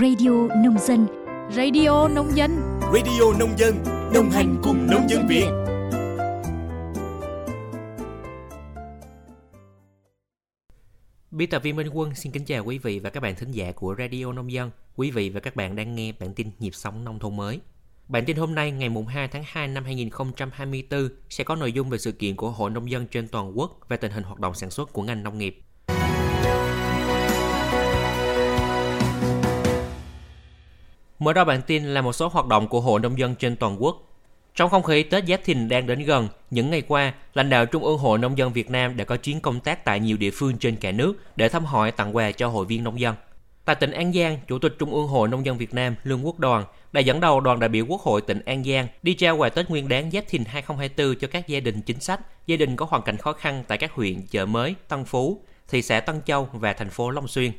Radio Nông Dân Radio Nông Dân Radio Nông Dân Đồng hành cùng nông dân Việt Biên tập viên Minh Quân xin kính chào quý vị và các bạn thính giả của Radio Nông Dân. Quý vị và các bạn đang nghe bản tin nhịp sống nông thôn mới. Bản tin hôm nay ngày 2 tháng 2 năm 2024 sẽ có nội dung về sự kiện của Hội Nông dân trên toàn quốc và tình hình hoạt động sản xuất của ngành nông nghiệp. Mở đầu bản tin là một số hoạt động của Hội Nông dân trên toàn quốc. Trong không khí Tết Giáp Thìn đang đến gần, những ngày qua, lãnh đạo Trung ương Hội Nông dân Việt Nam đã có chuyến công tác tại nhiều địa phương trên cả nước để thăm hỏi tặng quà cho hội viên nông dân. Tại tỉnh An Giang, Chủ tịch Trung ương Hội Nông dân Việt Nam Lương Quốc Đoàn đã dẫn đầu đoàn đại biểu Quốc hội tỉnh An Giang đi trao quà Tết Nguyên đán Giáp Thìn 2024 cho các gia đình chính sách, gia đình có hoàn cảnh khó khăn tại các huyện Chợ Mới, Tân Phú, thị xã Tân Châu và thành phố Long Xuyên.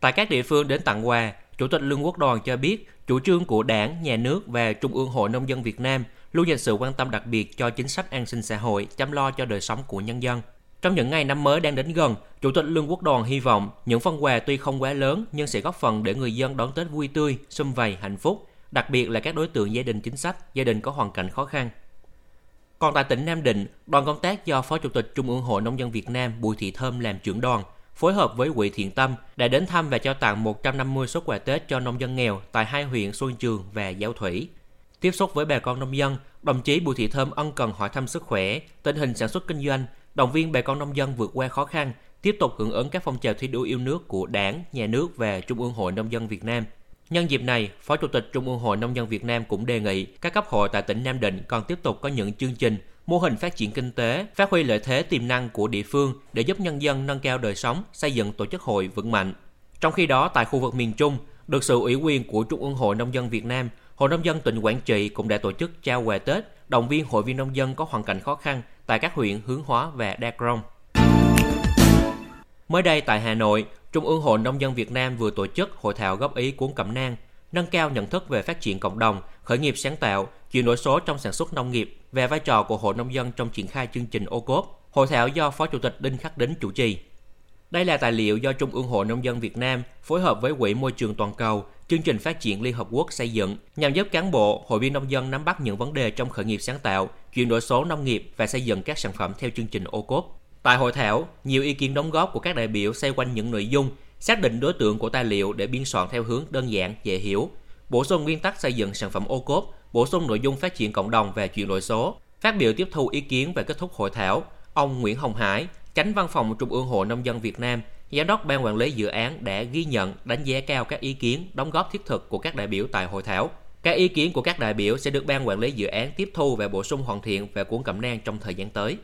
Tại các địa phương đến tặng quà, Chủ tịch Lương Quốc Đoàn cho biết chủ trương của Đảng, Nhà nước và Trung ương Hội Nông dân Việt Nam luôn dành sự quan tâm đặc biệt cho chính sách an sinh xã hội, chăm lo cho đời sống của nhân dân. Trong những ngày năm mới đang đến gần, Chủ tịch Lương Quốc Đoàn hy vọng những phần quà tuy không quá lớn nhưng sẽ góp phần để người dân đón Tết vui tươi, sum vầy, hạnh phúc, đặc biệt là các đối tượng gia đình chính sách, gia đình có hoàn cảnh khó khăn. Còn tại tỉnh Nam Định, đoàn công tác do Phó Chủ tịch Trung ương Hội Nông dân Việt Nam Bùi Thị Thơm làm trưởng đoàn, phối hợp với Quỹ Thiện Tâm đã đến thăm và trao tặng 150 suất quà Tết cho nông dân nghèo tại hai huyện Xuân Trường và Giao Thủy. Tiếp xúc với bà con nông dân, đồng chí Bùi Thị Thơm ân cần hỏi thăm sức khỏe, tình hình sản xuất kinh doanh, động viên bà con nông dân vượt qua khó khăn, tiếp tục hưởng ứng các phong trào thi đua yêu nước của Đảng, Nhà nước và Trung ương Hội Nông dân Việt Nam. Nhân dịp này, Phó Chủ tịch Trung ương Hội Nông dân Việt Nam cũng đề nghị các cấp hội tại tỉnh Nam Định còn tiếp tục có những chương trình, mô hình phát triển kinh tế, phát huy lợi thế tiềm năng của địa phương để giúp nhân dân nâng cao đời sống, xây dựng tổ chức hội vững mạnh. Trong khi đó, tại khu vực miền Trung, được sự ủy quyền của Trung ương Hội Nông dân Việt Nam, Hội Nông dân tỉnh Quảng Trị cũng đã tổ chức trao quà Tết, động viên hội viên nông dân có hoàn cảnh khó khăn tại các huyện Hướng Hóa và Đa Crong. Mới đây tại Hà Nội, Trung ương Hội Nông dân Việt Nam vừa tổ chức hội thảo góp ý cuốn cẩm nang nâng cao nhận thức về phát triển cộng đồng, khởi nghiệp sáng tạo, chuyển đổi số trong sản xuất nông nghiệp và vai trò của hội nông dân trong triển khai chương trình ô cốp. Hội thảo do Phó Chủ tịch Đinh Khắc Đính chủ trì. Đây là tài liệu do Trung ương Hội Nông dân Việt Nam phối hợp với Quỹ Môi trường Toàn cầu, chương trình phát triển Liên Hợp Quốc xây dựng nhằm giúp cán bộ, hội viên nông dân nắm bắt những vấn đề trong khởi nghiệp sáng tạo, chuyển đổi số nông nghiệp và xây dựng các sản phẩm theo chương trình ô cốp. Tại hội thảo, nhiều ý kiến đóng góp của các đại biểu xoay quanh những nội dung xác định đối tượng của tài liệu để biên soạn theo hướng đơn giản, dễ hiểu, bổ sung nguyên tắc xây dựng sản phẩm ô cốp, bổ sung nội dung phát triển cộng đồng về chuyển đổi số. Phát biểu tiếp thu ý kiến và kết thúc hội thảo, ông Nguyễn Hồng Hải, Chánh Văn phòng Trung ương Hội Nông dân Việt Nam, Giám đốc Ban Quản lý Dự án đã ghi nhận, đánh giá cao các ý kiến, đóng góp thiết thực của các đại biểu tại hội thảo. Các ý kiến của các đại biểu sẽ được Ban Quản lý Dự án tiếp thu và bổ sung hoàn thiện về cuốn cẩm nang trong thời gian tới.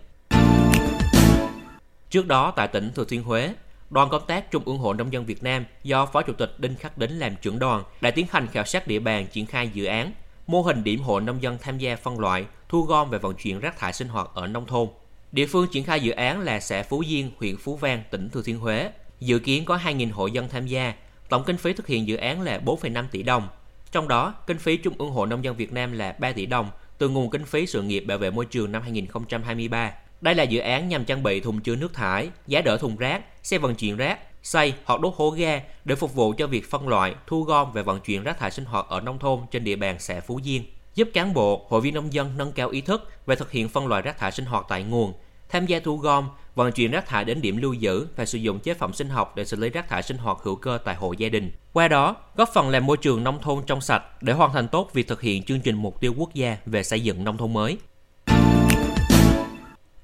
Trước đó tại tỉnh Thừa Thiên Huế, đoàn công tác Trung ương Hội Nông dân Việt Nam do Phó Chủ tịch Đinh Khắc Đính làm trưởng đoàn đã tiến hành khảo sát địa bàn triển khai dự án mô hình điểm hộ nông dân tham gia phân loại, thu gom và vận chuyển rác thải sinh hoạt ở nông thôn. Địa phương triển khai dự án là xã Phú Diên, huyện Phú Vang, tỉnh Thừa Thiên Huế. Dự kiến có 2.000 hộ dân tham gia. Tổng kinh phí thực hiện dự án là 4,5 tỷ đồng. Trong đó, kinh phí Trung ương Hội Nông dân Việt Nam là 3 tỷ đồng từ nguồn kinh phí sự nghiệp bảo vệ môi trường năm 2023. Đây là dự án nhằm trang bị thùng chứa nước thải, giá đỡ thùng rác, xe vận chuyển rác, xây hoặc đốt hố ga để phục vụ cho việc phân loại, thu gom và vận chuyển rác thải sinh hoạt ở nông thôn trên địa bàn xã Phú Diên, giúp cán bộ, hội viên nông dân nâng cao ý thức về thực hiện phân loại rác thải sinh hoạt tại nguồn, tham gia thu gom, vận chuyển rác thải đến điểm lưu giữ và sử dụng chế phẩm sinh học để xử lý rác thải sinh hoạt hữu cơ tại hộ gia đình. Qua đó, góp phần làm môi trường nông thôn trong sạch để hoàn thành tốt việc thực hiện chương trình mục tiêu quốc gia về xây dựng nông thôn mới.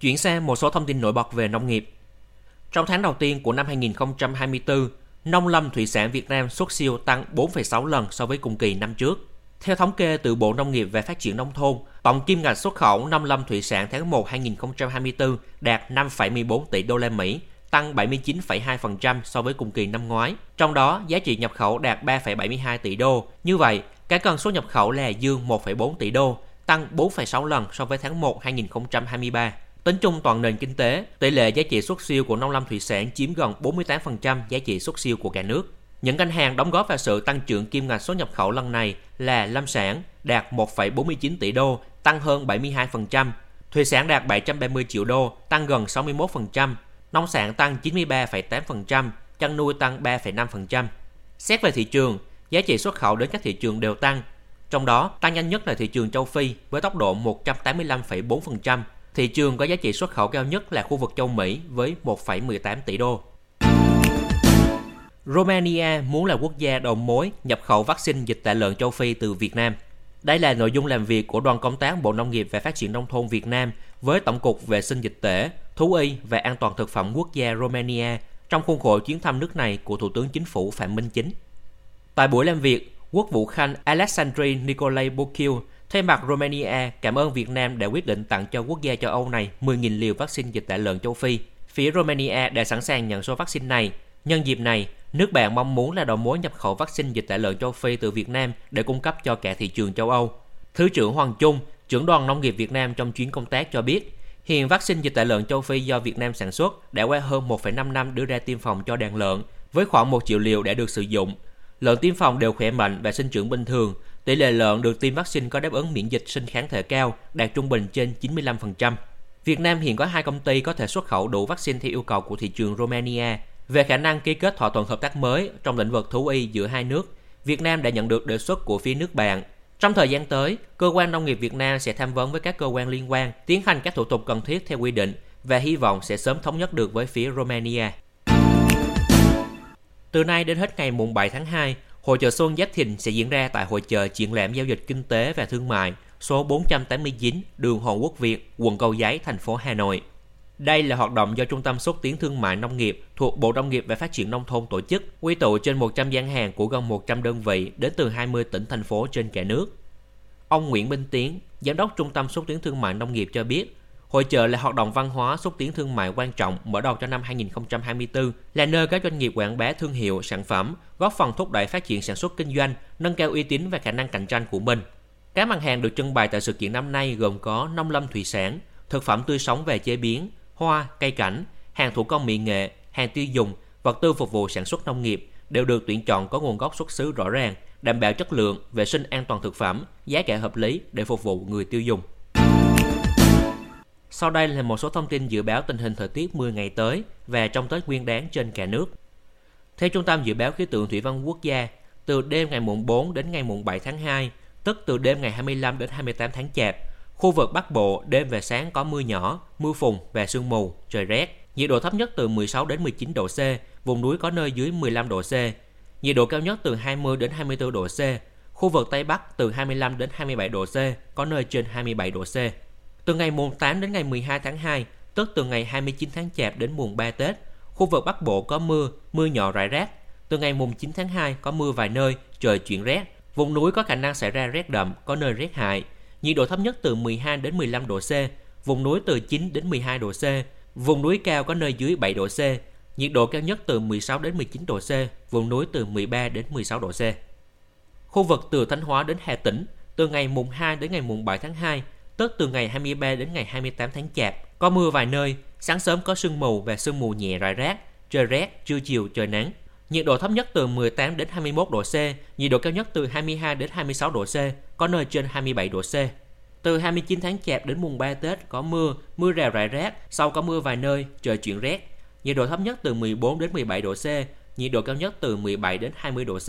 Chuyển sang một số thông tin nổi bật về nông nghiệp. Trong tháng đầu tiên của năm 2024, nông lâm thủy sản Việt Nam xuất siêu tăng 4,6 lần so với cùng kỳ năm trước. Theo thống kê từ Bộ Nông nghiệp và Phát triển Nông thôn, tổng kim ngạch xuất khẩu nông lâm thủy sản tháng 1 2024 đạt 5,14 tỷ đô la Mỹ, tăng 79,2% so với cùng kỳ năm ngoái. Trong đó, giá trị nhập khẩu đạt 3,72 tỷ đô. Như vậy, cái cân số nhập khẩu là dương 1,4 tỷ đô, tăng 4,6 lần so với tháng 1 2023. Tính chung toàn nền kinh tế, tỷ lệ giá trị xuất siêu của nông lâm thủy sản chiếm gần 48% giá trị xuất siêu của cả nước. Những ngành hàng đóng góp vào sự tăng trưởng kim ngạch xuất nhập khẩu lần này là lâm sản đạt 1,49 tỷ đô, tăng hơn 72%, thủy sản đạt 730 triệu đô, tăng gần 61%, nông sản tăng 93,8%, chăn nuôi tăng 3,5%. Xét về thị trường, giá trị xuất khẩu đến các thị trường đều tăng. Trong đó, tăng nhanh nhất là thị trường châu Phi với tốc độ 185,4%. Thị trường có giá trị xuất khẩu cao nhất là khu vực châu Mỹ với 1,18 tỷ đô. Romania muốn là quốc gia đầu mối nhập khẩu vaccine dịch tả lợn châu Phi từ Việt Nam. Đây là nội dung làm việc của đoàn công tác Bộ Nông nghiệp và Phát triển Nông thôn Việt Nam với Tổng cục Vệ sinh Dịch tễ, Thú y và An toàn Thực phẩm Quốc gia Romania trong khuôn khổ chuyến thăm nước này của Thủ tướng Chính phủ Phạm Minh Chính. Tại buổi làm việc, Quốc vụ Khanh Alexandri Nicolae Bokil thay mặt Romania cảm ơn Việt Nam đã quyết định tặng cho quốc gia châu Âu này 10.000 liều vaccine dịch tả lợn châu Phi. Phía Romania đã sẵn sàng nhận số vaccine này. Nhân dịp này, nước bạn mong muốn là đầu mối nhập khẩu vaccine dịch tả lợn châu Phi từ Việt Nam để cung cấp cho cả thị trường châu Âu. Thứ trưởng Hoàng Trung, trưởng đoàn nông nghiệp Việt Nam trong chuyến công tác cho biết, hiện vaccine dịch tả lợn châu Phi do Việt Nam sản xuất đã qua hơn 1,5 năm đưa ra tiêm phòng cho đàn lợn, với khoảng 1 triệu liều đã được sử dụng. Lợn tiêm phòng đều khỏe mạnh và sinh trưởng bình thường. Tỷ lệ lợn được tiêm vaccine có đáp ứng miễn dịch sinh kháng thể cao, đạt trung bình trên 95%. Việt Nam hiện có hai công ty có thể xuất khẩu đủ vaccine theo yêu cầu của thị trường Romania. Về khả năng ký kết thỏa thuận hợp tác mới trong lĩnh vực thú y giữa hai nước, Việt Nam đã nhận được đề xuất của phía nước bạn. Trong thời gian tới, cơ quan nông nghiệp Việt Nam sẽ tham vấn với các cơ quan liên quan, tiến hành các thủ tục cần thiết theo quy định và hy vọng sẽ sớm thống nhất được với phía Romania. Từ nay đến hết ngày mùng 7 tháng 2, Hội chợ Xuân Giáp Thìn sẽ diễn ra tại Hội chợ triển lãm giao dịch kinh tế và thương mại số 489 đường Hồ Quốc Việt, quận Cầu Giấy, thành phố Hà Nội. Đây là hoạt động do Trung tâm xúc tiến thương mại nông nghiệp thuộc Bộ Nông nghiệp và Phát triển Nông thôn tổ chức, quy tụ trên 100 gian hàng của gần 100 đơn vị đến từ 20 tỉnh thành phố trên cả nước. Ông Nguyễn Minh Tiến, Giám đốc Trung tâm xúc tiến thương mại nông nghiệp cho biết, Hội trợ là hoạt động văn hóa xúc tiến thương mại quan trọng mở đầu cho năm 2024, là nơi các doanh nghiệp quảng bá thương hiệu, sản phẩm, góp phần thúc đẩy phát triển sản xuất kinh doanh, nâng cao uy tín và khả năng cạnh tranh của mình. Các mặt hàng được trưng bày tại sự kiện năm nay gồm có nông lâm thủy sản, thực phẩm tươi sống về chế biến, hoa, cây cảnh, hàng thủ công mỹ nghệ, hàng tiêu dùng, vật tư phục vụ sản xuất nông nghiệp đều được tuyển chọn có nguồn gốc xuất xứ rõ ràng, đảm bảo chất lượng, vệ sinh an toàn thực phẩm, giá cả hợp lý để phục vụ người tiêu dùng. Sau đây là một số thông tin dự báo tình hình thời tiết 10 ngày tới và trong Tết Nguyên đán trên cả nước. Theo Trung tâm Dự báo Khí tượng Thủy văn Quốc gia, từ đêm ngày mùng 4 đến ngày mùng 7 tháng 2, tức từ đêm ngày 25 đến 28 tháng Chạp, khu vực Bắc Bộ đêm và sáng có mưa nhỏ, mưa phùn và sương mù, trời rét. Nhiệt độ thấp nhất từ 16 đến 19 độ C, vùng núi có nơi dưới 15 độ C. Nhiệt độ cao nhất từ 20 đến 24 độ C, khu vực Tây Bắc từ 25 đến 27 độ C, có nơi trên 27 độ C. Từ ngày mùng 8 đến ngày 12 tháng 2, tức từ ngày 29 tháng Chạp đến mùng 3 Tết, khu vực Bắc Bộ có mưa, mưa nhỏ rải rác. Từ ngày mùng 9 tháng 2 có mưa vài nơi, trời chuyển rét. Vùng núi có khả năng xảy ra rét đậm, có nơi rét hại. Nhiệt độ thấp nhất từ 12 đến 15 độ C, vùng núi từ 9 đến 12 độ C, vùng núi cao có nơi dưới 7 độ C. Nhiệt độ cao nhất từ 16 đến 19 độ C, vùng núi từ 13 đến 16 độ C. Khu vực từ Thanh Hóa đến Hà Tĩnh, từ ngày mùng 2 đến ngày mùng 7 tháng 2 tức từ ngày 23 đến ngày 28 tháng Chạp. Có mưa vài nơi, sáng sớm có sương mù và sương mù nhẹ rải rác, trời rét, trưa chiều trời nắng. Nhiệt độ thấp nhất từ 18 đến 21 độ C, nhiệt độ cao nhất từ 22 đến 26 độ C, có nơi trên 27 độ C. Từ 29 tháng Chạp đến mùng 3 Tết có mưa, mưa rào rải rác, sau có mưa vài nơi, trời chuyển rét. Nhiệt độ thấp nhất từ 14 đến 17 độ C, nhiệt độ cao nhất từ 17 đến 20 độ C.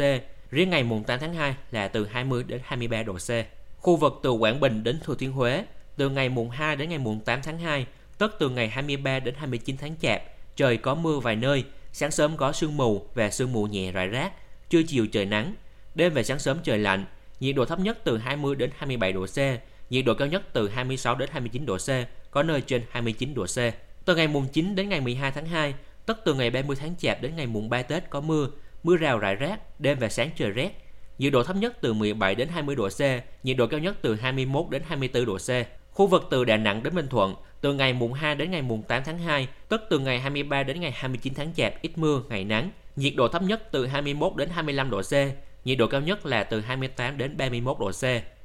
Riêng ngày mùng 8 tháng 2 là từ 20 đến 23 độ C. Khu vực từ Quảng Bình đến Thừa Thiên Huế, từ ngày mùng 2 đến ngày mùng 8 tháng 2, tức từ ngày 23 đến 29 tháng Chạp, trời có mưa vài nơi, sáng sớm có sương mù và sương mù nhẹ rải rác, trưa chiều trời nắng, đêm và sáng sớm trời lạnh, nhiệt độ thấp nhất từ 20 đến 27 độ C, nhiệt độ cao nhất từ 26 đến 29 độ C, có nơi trên 29 độ C. Từ ngày mùng 9 đến ngày 12 tháng 2, tức từ ngày 30 tháng Chạp đến ngày mùng 3 Tết có mưa, mưa rào rải rác, đêm và sáng trời rét, nhiệt độ thấp nhất từ 17 đến 20 độ C, nhiệt độ cao nhất từ 21 đến 24 độ C. Khu vực từ Đà Nẵng đến Bình Thuận, từ ngày mùng 2 đến ngày mùng 8 tháng 2, tức từ ngày 23 đến ngày 29 tháng Chạp ít mưa, ngày nắng, nhiệt độ thấp nhất từ 21 đến 25 độ C, nhiệt độ cao nhất là từ 28 đến 31 độ C.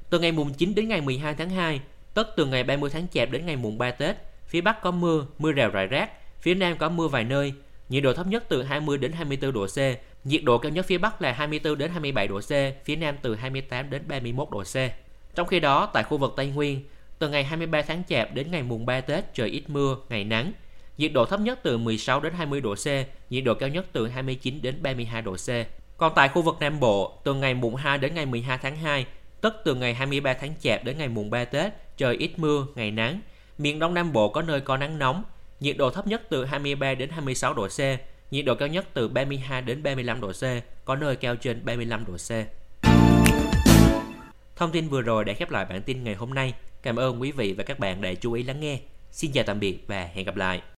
Từ ngày mùng 9 đến ngày 12 tháng 2, tức từ ngày 30 tháng Chạp đến ngày mùng 3 Tết, phía Bắc có mưa, mưa rào rải rác, phía Nam có mưa vài nơi, nhiệt độ thấp nhất từ 20 đến 24 độ C, Nhiệt độ cao nhất phía Bắc là 24 đến 27 độ C, phía Nam từ 28 đến 31 độ C. Trong khi đó, tại khu vực Tây Nguyên, từ ngày 23 tháng Chạp đến ngày mùng 3 Tết trời ít mưa, ngày nắng. Nhiệt độ thấp nhất từ 16 đến 20 độ C, nhiệt độ cao nhất từ 29 đến 32 độ C. Còn tại khu vực Nam Bộ, từ ngày mùng 2 đến ngày 12 tháng 2, tức từ ngày 23 tháng Chạp đến ngày mùng 3 Tết, trời ít mưa, ngày nắng. Miền Đông Nam Bộ có nơi có nắng nóng, nhiệt độ thấp nhất từ 23 đến 26 độ C, nhiệt độ cao nhất từ 32 đến 35 độ C, có nơi cao trên 35 độ C. Thông tin vừa rồi đã khép lại bản tin ngày hôm nay. Cảm ơn quý vị và các bạn đã chú ý lắng nghe. Xin chào tạm biệt và hẹn gặp lại.